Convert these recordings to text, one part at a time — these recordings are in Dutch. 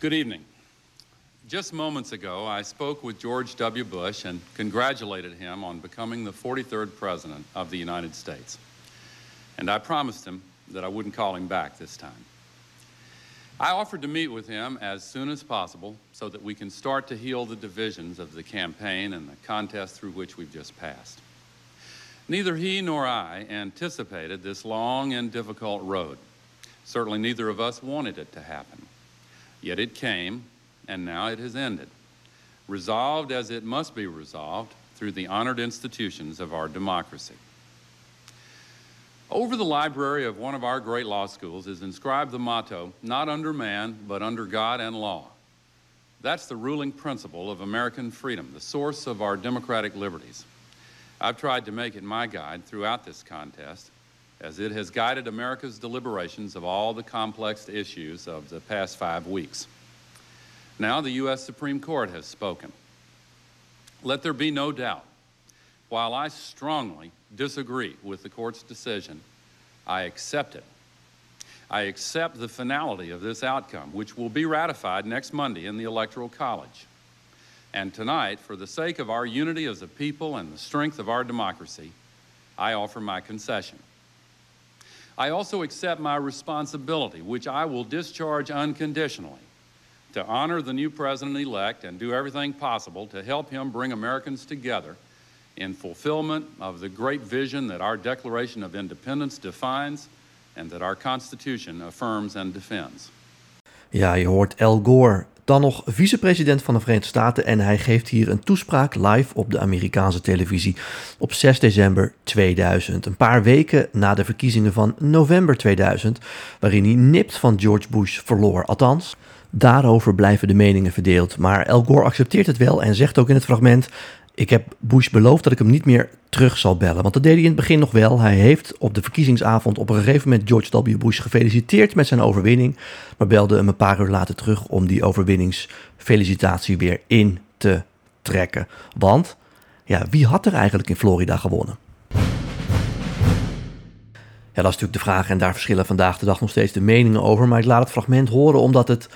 Good evening. Just moments ago, I spoke with George W. Bush and congratulated him on becoming the 43rd President of the United States. And I promised him that I wouldn't call him back this time. I offered to meet with him as soon as possible so that we can start to heal the divisions of the campaign and the contest through which we've just passed. Neither he nor I anticipated this long and difficult road. Certainly, neither of us wanted it to happen. Yet it came, and now it has ended, resolved as it must be resolved through the honored institutions of our democracy. Over the library of one of our great law schools is inscribed the motto, not under man, but under God and law. That's the ruling principle of American freedom, the source of our democratic liberties. I've tried to make it my guide throughout this contest, as it has guided America's deliberations of all the complex issues of the past five weeks. Now the U.S. Supreme Court has spoken. Let there be no doubt. While I strongly disagree with the court's decision, I accept it. I accept the finality of this outcome, which will be ratified next Monday in the Electoral College. And tonight, for the sake of our unity as a people and the strength of our democracy, I offer my concession. I also accept my responsibility, which I will discharge unconditionally to honor the new president elect and do everything possible to help him bring Americans together in fulfillment of the great vision that our Declaration of Independence defines and that our Constitution affirms and defends. Ja, je hoort Al Gore, dan nog vicepresident van de Verenigde Staten en hij geeft hier een toespraak live op de Amerikaanse televisie op 6 december 2000, een paar weken na de verkiezingen van november 2000, waarin hij nipt van George Bush verloor. Althans, Daarover blijven de meningen verdeeld. Maar El Gore accepteert het wel en zegt ook in het fragment: Ik heb Bush beloofd dat ik hem niet meer terug zal bellen. Want dat deed hij in het begin nog wel. Hij heeft op de verkiezingsavond op een gegeven moment George W. Bush gefeliciteerd met zijn overwinning. Maar belde hem een paar uur later terug om die overwinningsfelicitatie weer in te trekken. Want ja, wie had er eigenlijk in Florida gewonnen? Ja, dat is natuurlijk de vraag en daar verschillen vandaag de dag nog steeds de meningen over. Maar ik laat het fragment horen omdat het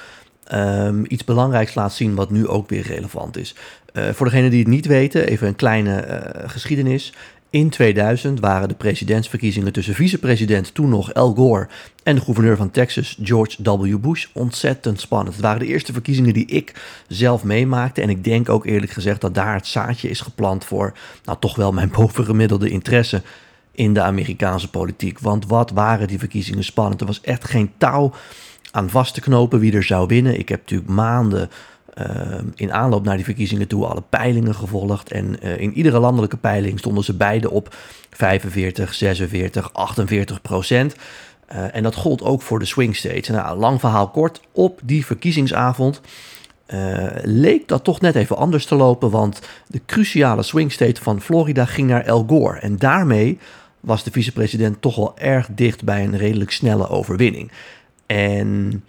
um, iets belangrijks laat zien wat nu ook weer relevant is. Uh, voor degenen die het niet weten, even een kleine uh, geschiedenis. In 2000 waren de presidentsverkiezingen tussen vicepresident toen nog Al Gore en de gouverneur van Texas George W. Bush ontzettend spannend. Het waren de eerste verkiezingen die ik zelf meemaakte en ik denk ook eerlijk gezegd dat daar het zaadje is geplant voor nou toch wel mijn bovengemiddelde interesse in de Amerikaanse politiek. Want wat waren die verkiezingen spannend? Er was echt geen touw aan vast te knopen wie er zou winnen. Ik heb natuurlijk maanden uh, in aanloop naar die verkiezingen toe alle peilingen gevolgd. En uh, in iedere landelijke peiling stonden ze beide op 45, 46, 48 procent. Uh, en dat gold ook voor de swing states. Nou, lang verhaal kort, op die verkiezingsavond leek dat toch net even anders te lopen. Want de cruciale swing state van Florida ging naar El Gore. En daarmee was de vicepresident toch wel erg dicht bij een redelijk snelle overwinning. En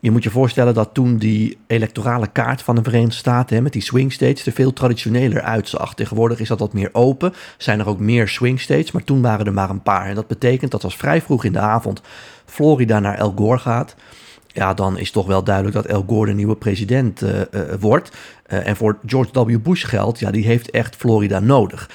je moet je voorstellen dat toen die electorale kaart van de Verenigde Staten hè, met die swing states er veel traditioneler uitzag. Tegenwoordig is dat wat meer open, zijn er ook meer swing states, maar toen waren er maar een paar. En dat betekent dat als vrij vroeg in de avond Florida naar El Gore gaat, ja, dan is toch wel duidelijk dat El Gore de nieuwe president uh, uh, wordt. Uh, en voor George W. Bush geldt, ja, die heeft echt Florida nodig.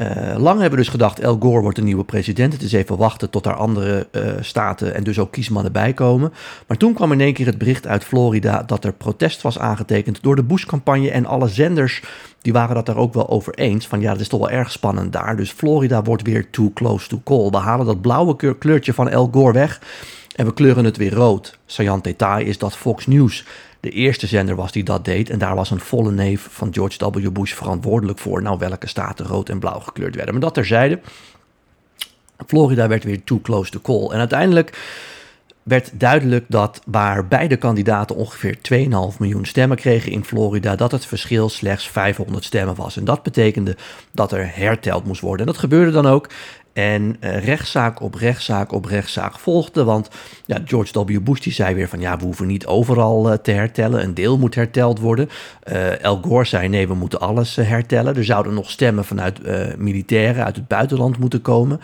Uh, lang hebben we dus gedacht, El Gore wordt de nieuwe president. Het is even wachten tot er andere uh, staten en dus ook kiesmannen bijkomen. Maar toen kwam in één keer het bericht uit Florida dat er protest was aangetekend door de Bush-campagne. En alle zenders die waren dat daar ook wel over eens. Van ja, het is toch wel erg spannend daar. Dus Florida wordt weer too close to call. We halen dat blauwe kleurtje van El Gore weg. En we kleuren het weer rood. Sajan detail is dat Fox News de eerste zender was die dat deed. En daar was een volle neef van George W. Bush verantwoordelijk voor. Nou, welke staten rood en blauw gekleurd werden. Maar dat terzijde. Florida werd weer too close to call. En uiteindelijk werd duidelijk dat waar beide kandidaten ongeveer 2,5 miljoen stemmen kregen in Florida, dat het verschil slechts 500 stemmen was. En dat betekende dat er herteld moest worden. En dat gebeurde dan ook. En uh, rechtszaak op rechtszaak op rechtszaak volgde. Want ja, George W. Bush die zei weer van ja, we hoeven niet overal uh, te hertellen. Een deel moet herteld worden. El Gore zei nee, we moeten alles hertellen. Er zouden nog stemmen vanuit militairen uit het buitenland moeten komen.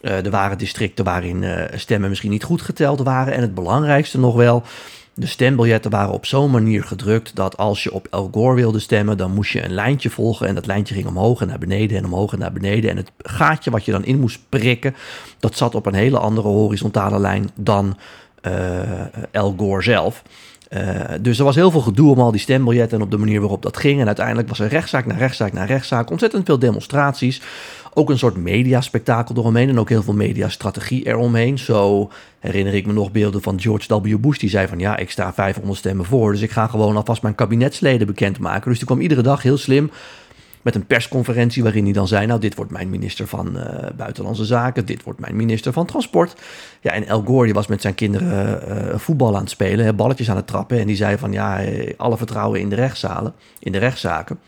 er waren districten waarin stemmen misschien niet goed geteld waren. En het belangrijkste nog wel, De stembiljetten waren op zo'n manier gedrukt dat als je op Al Gore wilde stemmen, dan moest je een lijntje volgen en dat lijntje ging omhoog en naar beneden en omhoog en naar beneden. En het gaatje wat je dan in moest prikken, dat zat op een hele andere horizontale lijn dan uh, Al Gore zelf. Uh, dus er was heel veel gedoe om al die stembiljetten en op de manier waarop dat ging. En uiteindelijk was er rechtszaak na rechtszaak na rechtszaak. Ontzettend veel demonstraties. Ook een soort mediaspectakel eromheen en ook heel veel mediastrategie eromheen. Zo herinner ik me nog beelden van George W. Bush. Die zei van ja, ik sta 500 stemmen voor. Dus ik ga gewoon alvast mijn kabinetsleden bekendmaken. Dus die kwam iedere dag heel slim met een persconferentie waarin hij dan zei: Nou, dit wordt mijn minister van uh, Buitenlandse Zaken, dit wordt mijn minister van Transport. Ja, en El Gore die was met zijn kinderen uh, voetbal aan het spelen, balletjes aan het trappen. En die zei van ja, alle vertrouwen in de rechtszalen, in de rechtszaken.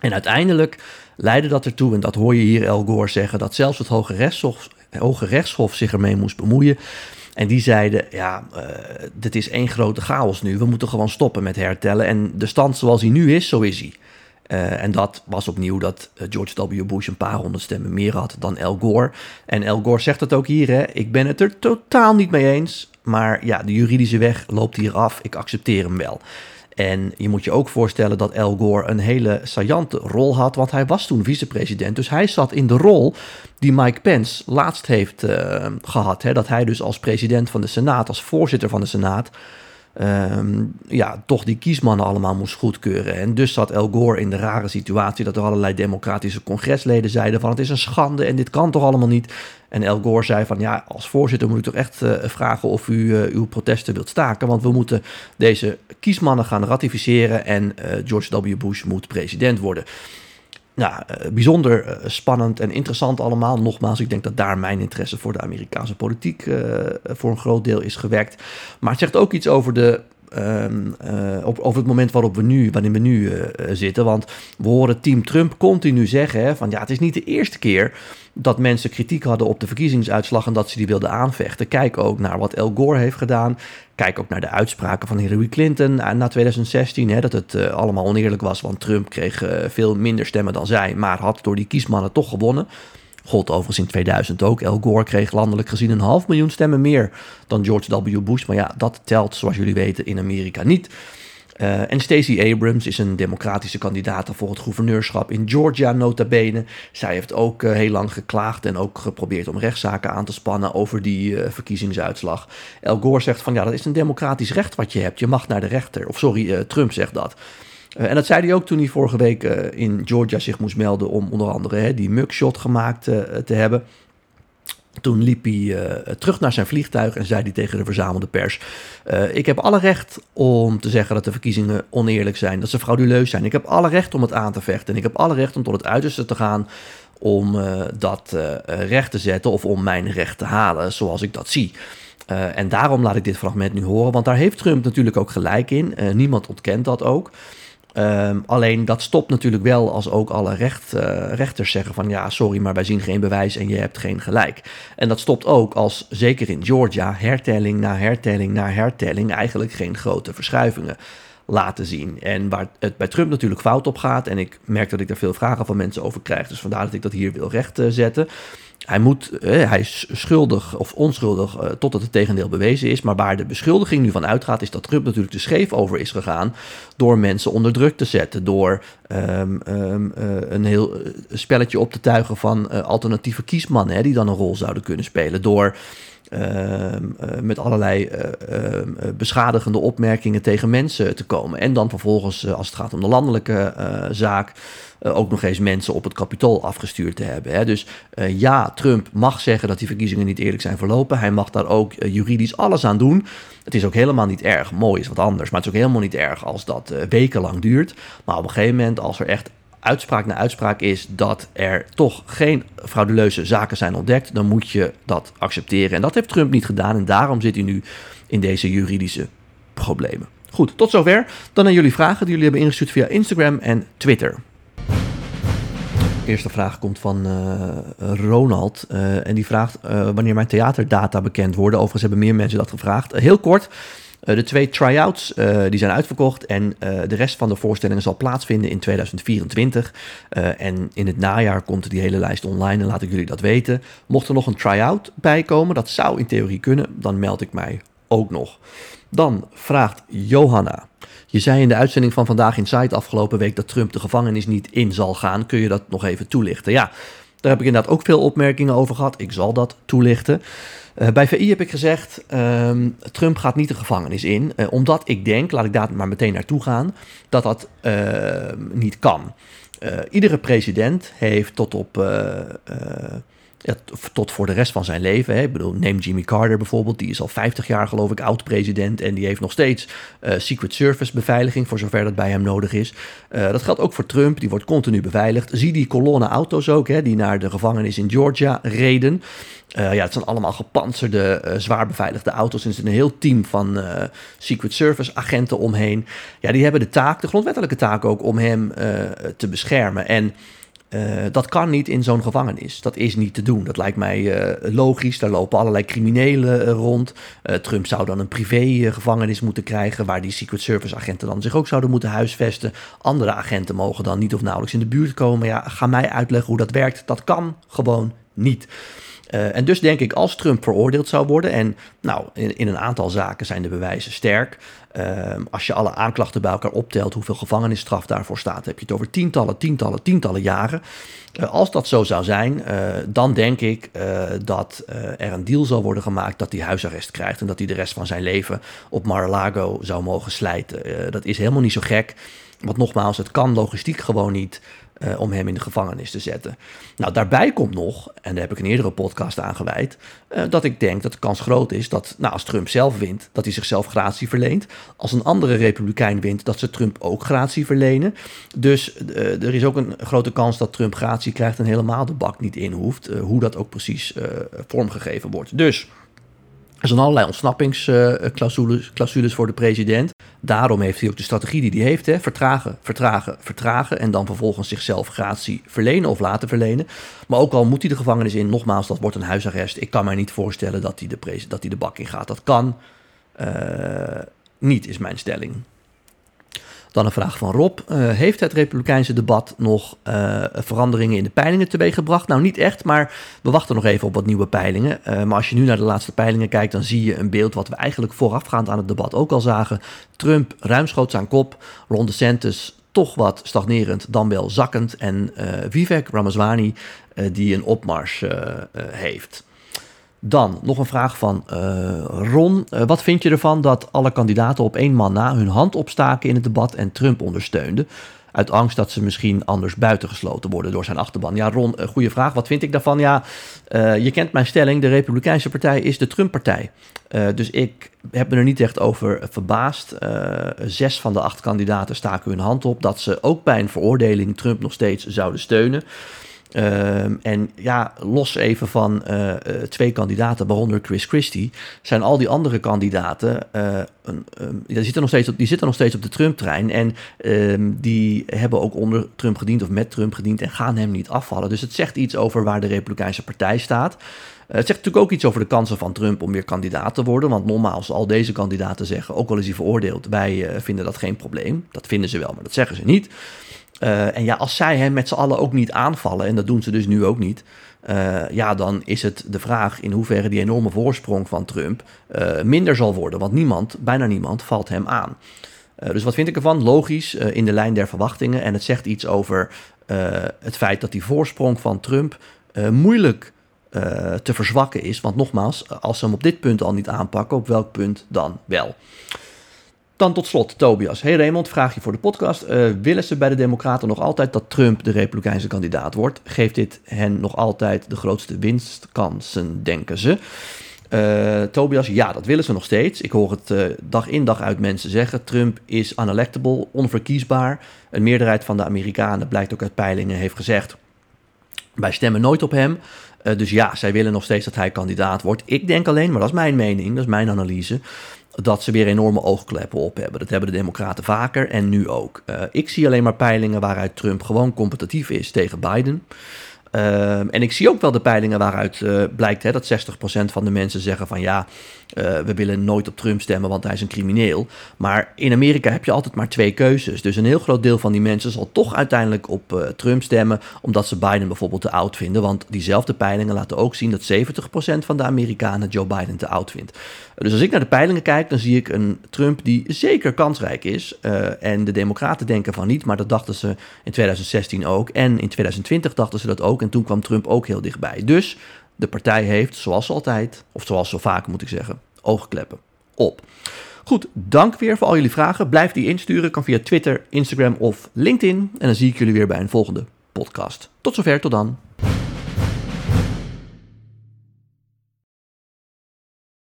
En uiteindelijk leidde dat ertoe, en dat hoor je hier El Gore zeggen, dat zelfs het Hoge Rechtshof, Hoge Rechtshof zich ermee moest bemoeien. En die zeiden, ja, uh, dit is één grote chaos nu. We moeten gewoon stoppen met hertellen. En de stand zoals hij nu is, zo is hij. Uh, en dat was opnieuw dat George W. Bush een paar honderd stemmen meer had dan Al Gore. En Al Gore zegt het ook hier, hè, ik ben het er totaal niet mee eens. Maar ja, de juridische weg loopt hier af, ik accepteer hem wel. En je moet je ook voorstellen dat Al Gore een hele saillante rol had, want hij was toen vicepresident. Dus hij zat in de rol die Mike Pence laatst heeft uh, gehad. Hè, dat hij dus als president van de Senaat, als voorzitter van de Senaat, um, ja, toch die kiesmannen allemaal moest goedkeuren. En dus zat Al Gore in de rare situatie dat er allerlei democratische congresleden zeiden van het is een schande en dit kan toch allemaal niet. En Al Gore zei van ja, als voorzitter moet ik toch echt uh, vragen of u uh, uw protesten wilt staken. Want we moeten deze kiesmannen gaan ratificeren en uh, George W. Bush moet president worden. Nou, bijzonder spannend en interessant allemaal. Nogmaals, ik denk dat daar mijn interesse voor de Amerikaanse politiek voor een groot deel is gewekt. Maar het zegt ook iets over de Um, uh, op, over het moment waarop we nu, waarin we nu uh, zitten. Want we horen Team Trump continu zeggen: hè, van ja, het is niet de eerste keer dat mensen kritiek hadden op de verkiezingsuitslag en dat ze die wilden aanvechten. Kijk ook naar wat Al Gore heeft gedaan. Kijk ook naar de uitspraken van Hillary Clinton na 2016. Hè, dat het allemaal oneerlijk was, want Trump kreeg veel minder stemmen dan zij, maar had door die kiesmannen toch gewonnen. God overigens in 2000 ook. Al Gore kreeg landelijk gezien een half miljoen stemmen meer dan George W. Bush. Maar ja, dat telt, zoals jullie weten, in Amerika niet. Uh, en Stacey Abrams is een democratische kandidaat voor het gouverneurschap in Georgia, nota bene. Zij heeft ook uh, heel lang geklaagd en ook geprobeerd om rechtszaken aan te spannen over die uh, verkiezingsuitslag. Al Gore zegt van ja, dat is een democratisch recht wat je hebt. Je mag naar de rechter. Of sorry, Trump zegt dat. Uh, en dat zei hij ook toen hij vorige week uh, in Georgia zich moest melden om onder andere hè, die mugshot gemaakt uh, te hebben. Toen liep hij terug naar zijn vliegtuig en zei hij tegen de verzamelde pers: Ik heb alle recht om te zeggen dat de verkiezingen oneerlijk zijn, dat ze frauduleus zijn. Ik heb alle recht om het aan te vechten. En ik heb alle recht om tot het uiterste te gaan om dat recht te zetten of om mijn recht te halen, zoals ik dat zie. En daarom laat ik dit fragment nu horen, want daar heeft Trump natuurlijk ook gelijk in. Niemand ontkent dat ook. Um, alleen dat stopt natuurlijk wel als ook alle recht, uh, rechters zeggen van ja, sorry, maar wij zien geen bewijs en je hebt geen gelijk. En dat stopt ook als, zeker in Georgia, hertelling na hertelling na hertelling eigenlijk geen grote verschuivingen laten zien. En waar het bij Trump natuurlijk fout op gaat, en ik merk dat ik daar veel vragen van mensen over krijg, dus vandaar dat ik dat hier wil rechtzetten. Hij, moet, eh, hij is schuldig of onschuldig eh, totdat het tegendeel bewezen is. Maar waar de beschuldiging nu van uitgaat, is dat Trump natuurlijk te scheef over is gegaan. door mensen onder druk te zetten. Door um, um, uh, een heel spelletje op te tuigen van alternatieve kiesmannen. Die dan een rol zouden kunnen spelen. Door. Uh, met allerlei uh, beschadigende opmerkingen tegen mensen te komen. En dan vervolgens, als het gaat om de landelijke zaak, ook nog eens mensen op het kapitool afgestuurd te hebben. Hè. Dus ja, Trump mag zeggen dat die verkiezingen niet eerlijk zijn verlopen. Hij mag daar ook juridisch alles aan doen. Het is ook helemaal niet erg. Mooi is wat anders, maar het is ook helemaal niet erg als dat wekenlang duurt. Maar op een gegeven moment, als er echt uitspraak na uitspraak is dat er toch geen frauduleuze zaken zijn ontdekt, dan moet je dat accepteren. En dat heeft Trump niet gedaan en daarom zit hij nu in deze juridische problemen. Goed, tot zover. Dan aan jullie vragen die jullie hebben ingestuurd via Instagram en Twitter. Eerste vraag komt van uh, Ronald. Uh, en die vraagt uh, wanneer mijn theaterdata bekend worden. Overigens hebben meer mensen dat gevraagd. heel kort. Uh, de twee try-outs uh, die zijn uitverkocht en uh, de rest van de voorstellingen zal plaatsvinden in 2024. en in het najaar komt die hele lijst online en laat ik jullie dat weten. Mocht er nog een try-out bij komen, dat zou in theorie kunnen, dan meld ik mij ook nog. Dan vraagt Johanna. Je zei in de uitzending van Vandaag in Site afgelopen week dat Trump de gevangenis niet in zal gaan. Kun je dat nog even toelichten? Ja, daar heb ik inderdaad ook veel opmerkingen over gehad. Ik zal dat toelichten. Uh, bij VI heb ik gezegd, uh, Trump gaat niet de gevangenis in. Uh, omdat ik denk, laat ik daar maar meteen naartoe gaan, dat dat ehm, niet kan. Eh, iedere president heeft tot op tot voor de rest van zijn leven. Hè. Ik bedoel, neem Jimmy Carter bijvoorbeeld, die is al 50 jaar geloof ik oud-president en die heeft nog steeds uh, Secret Service beveiliging voor zover dat bij hem nodig is. Uh, dat geldt ook voor Trump, die wordt continu beveiligd. Zie die kolonne auto's ook, hè, die naar de gevangenis in Georgia reden. Uh, ja, het zijn allemaal gepantserde, uh, zwaar beveiligde auto's. En er zit een heel team van Secret Service agenten omheen. Ja, die hebben de taak, de grondwettelijke taak ook, om hem te beschermen. En uh, dat kan niet in zo'n gevangenis. Dat is niet te doen. Dat lijkt mij uh, logisch. Daar lopen allerlei criminelen uh, rond. Trump zou dan een privé-gevangenis moeten krijgen. waar die Secret Service agenten dan zich ook zouden moeten huisvesten. Andere agenten mogen dan niet of nauwelijks in de buurt komen. Ja, ga mij uitleggen hoe dat werkt. Dat kan gewoon niet. Uh, en dus denk ik, als Trump veroordeeld zou worden, en nou, in, in een aantal zaken zijn de bewijzen sterk. Uh, als je alle aanklachten bij elkaar optelt, hoeveel gevangenisstraf daarvoor staat, heb je het over tientallen, tientallen, tientallen jaren. Uh, als dat zo zou zijn, dan denk ik dat er een deal zal worden gemaakt dat hij huisarrest krijgt en dat hij de rest van zijn leven op Mar-a-Lago zou mogen slijten. dat is helemaal niet zo gek. Want nogmaals, het kan logistiek gewoon niet uh, om hem in de gevangenis te zetten. Nou, daarbij komt nog, en daar heb ik een eerdere podcast aan gewijd, uh, dat ik denk dat de kans groot is dat, nou, als Trump zelf wint, dat hij zichzelf gratie verleent. Als een andere republikein wint, dat ze Trump ook gratie verlenen. Dus uh, er is ook een grote kans dat Trump gratie krijgt en helemaal de bak niet in hoeft, hoe dat ook precies vormgegeven wordt. Dus er zijn allerlei ontsnappingsclausules voor de president. Daarom heeft hij ook de strategie die hij heeft: hè? vertragen, vertragen, vertragen. En dan vervolgens zichzelf gratie verlenen of laten verlenen. Maar ook al moet hij de gevangenis in, nogmaals, dat wordt een huisarrest. Ik kan mij niet voorstellen dat hij de, dat hij de bak in gaat. Dat kan uh, niet, is mijn stelling. Dan een vraag van Rob. Uh, heeft het Republikeinse debat nog uh, veranderingen in de peilingen teweeggebracht? Nou, niet echt, maar we wachten nog even op wat nieuwe peilingen. Uh, maar als je nu naar de laatste peilingen kijkt, dan zie je een beeld wat we eigenlijk voorafgaand aan het debat ook al zagen. Trump ruimschoots aan kop, Ron DeSantis toch wat stagnerend, dan wel zakkend. En Vivek Ramaswamy die een opmars heeft. Dan nog een vraag van uh, Ron. Uh, wat vind je ervan dat alle kandidaten op één man na hun hand opstaken in het debat en Trump ondersteunden? Uit angst dat ze misschien anders buitengesloten worden door zijn achterban. Ja, Ron, uh, goede vraag. Wat vind ik daarvan? Ja, je kent mijn stelling. De Republikeinse Partij is de Trump-partij. dus ik heb me er niet echt over verbaasd. zes van de acht kandidaten staken hun hand op dat ze ook bij een veroordeling Trump nog steeds zouden steunen. Um, en ja, los even van uh, uh, twee kandidaten, waaronder Chris Christie, zijn al die andere kandidaten, uh, die, zitten nog steeds op, die zitten nog steeds op de Trump-trein. En um, die hebben ook onder Trump gediend of met Trump gediend en gaan hem niet afvallen. Dus het zegt iets over waar de Republikeinse Partij staat. het zegt natuurlijk ook iets over de kansen van Trump om weer kandidaat te worden. Want normaal, als al deze kandidaten zeggen, ook al is hij veroordeeld, wij vinden dat geen probleem. Dat vinden ze wel, maar dat zeggen ze niet. Uh, en ja, als zij hem met z'n allen ook niet aanvallen, en dat doen ze dus nu ook niet, uh, ja, dan is het de vraag in hoeverre die enorme voorsprong van Trump uh, minder zal worden. Want niemand, bijna niemand, valt hem aan. dus wat vind ik ervan? Logisch, in de lijn der verwachtingen. En het zegt iets over het feit dat die voorsprong van Trump moeilijk te verzwakken is. Want nogmaals, als ze hem op dit punt al niet aanpakken, op welk punt dan wel? Dan tot slot, Tobias. Hey Raymond, vraag je voor de podcast. Uh, willen ze bij de Democraten nog altijd dat Trump de Republikeinse kandidaat wordt? Geeft dit hen nog altijd de grootste winstkansen, denken ze? Uh, Tobias, ja, dat willen ze nog steeds. Ik hoor het uh, dag in dag uit mensen zeggen. Trump is unelectable, onverkiesbaar. Een meerderheid van de Amerikanen, blijkt ook uit peilingen, heeft gezegd... wij stemmen nooit op hem. Uh, dus ja, zij willen nog steeds dat hij kandidaat wordt. Ik denk alleen, maar dat is mijn mening, dat is mijn analyse dat ze weer enorme oogkleppen op hebben. Dat hebben de Democraten vaker en nu ook. Uh, ik zie alleen maar peilingen waaruit Trump gewoon competitief is tegen Biden. Ehm, en ik zie ook wel de peilingen waaruit uh, blijkt hè, dat 60% van de mensen zeggen van ja, uh, we willen nooit op Trump stemmen, want hij is een crimineel. Maar in Amerika heb je altijd maar twee keuzes. Dus een heel groot deel van die mensen zal toch uiteindelijk op uh, Trump stemmen, omdat ze Biden bijvoorbeeld te oud vinden. Want diezelfde peilingen laten ook zien dat 70% van de Amerikanen Joe Biden te oud vindt. Dus als ik naar de peilingen kijk, dan zie ik een Trump die zeker kansrijk is. Uh, en de Democraten denken van niet, maar dat dachten ze in 2016 ook. En in 2020 dachten ze dat ook. En toen kwam Trump ook heel dichtbij. Dus de partij heeft, zoals altijd, of zoals zo vaak moet ik zeggen, oogkleppen op. Goed, dank weer voor al jullie vragen. Blijf die insturen, kan via Twitter, Instagram of LinkedIn. En dan zie ik jullie weer bij een volgende podcast. Tot zover, tot dan.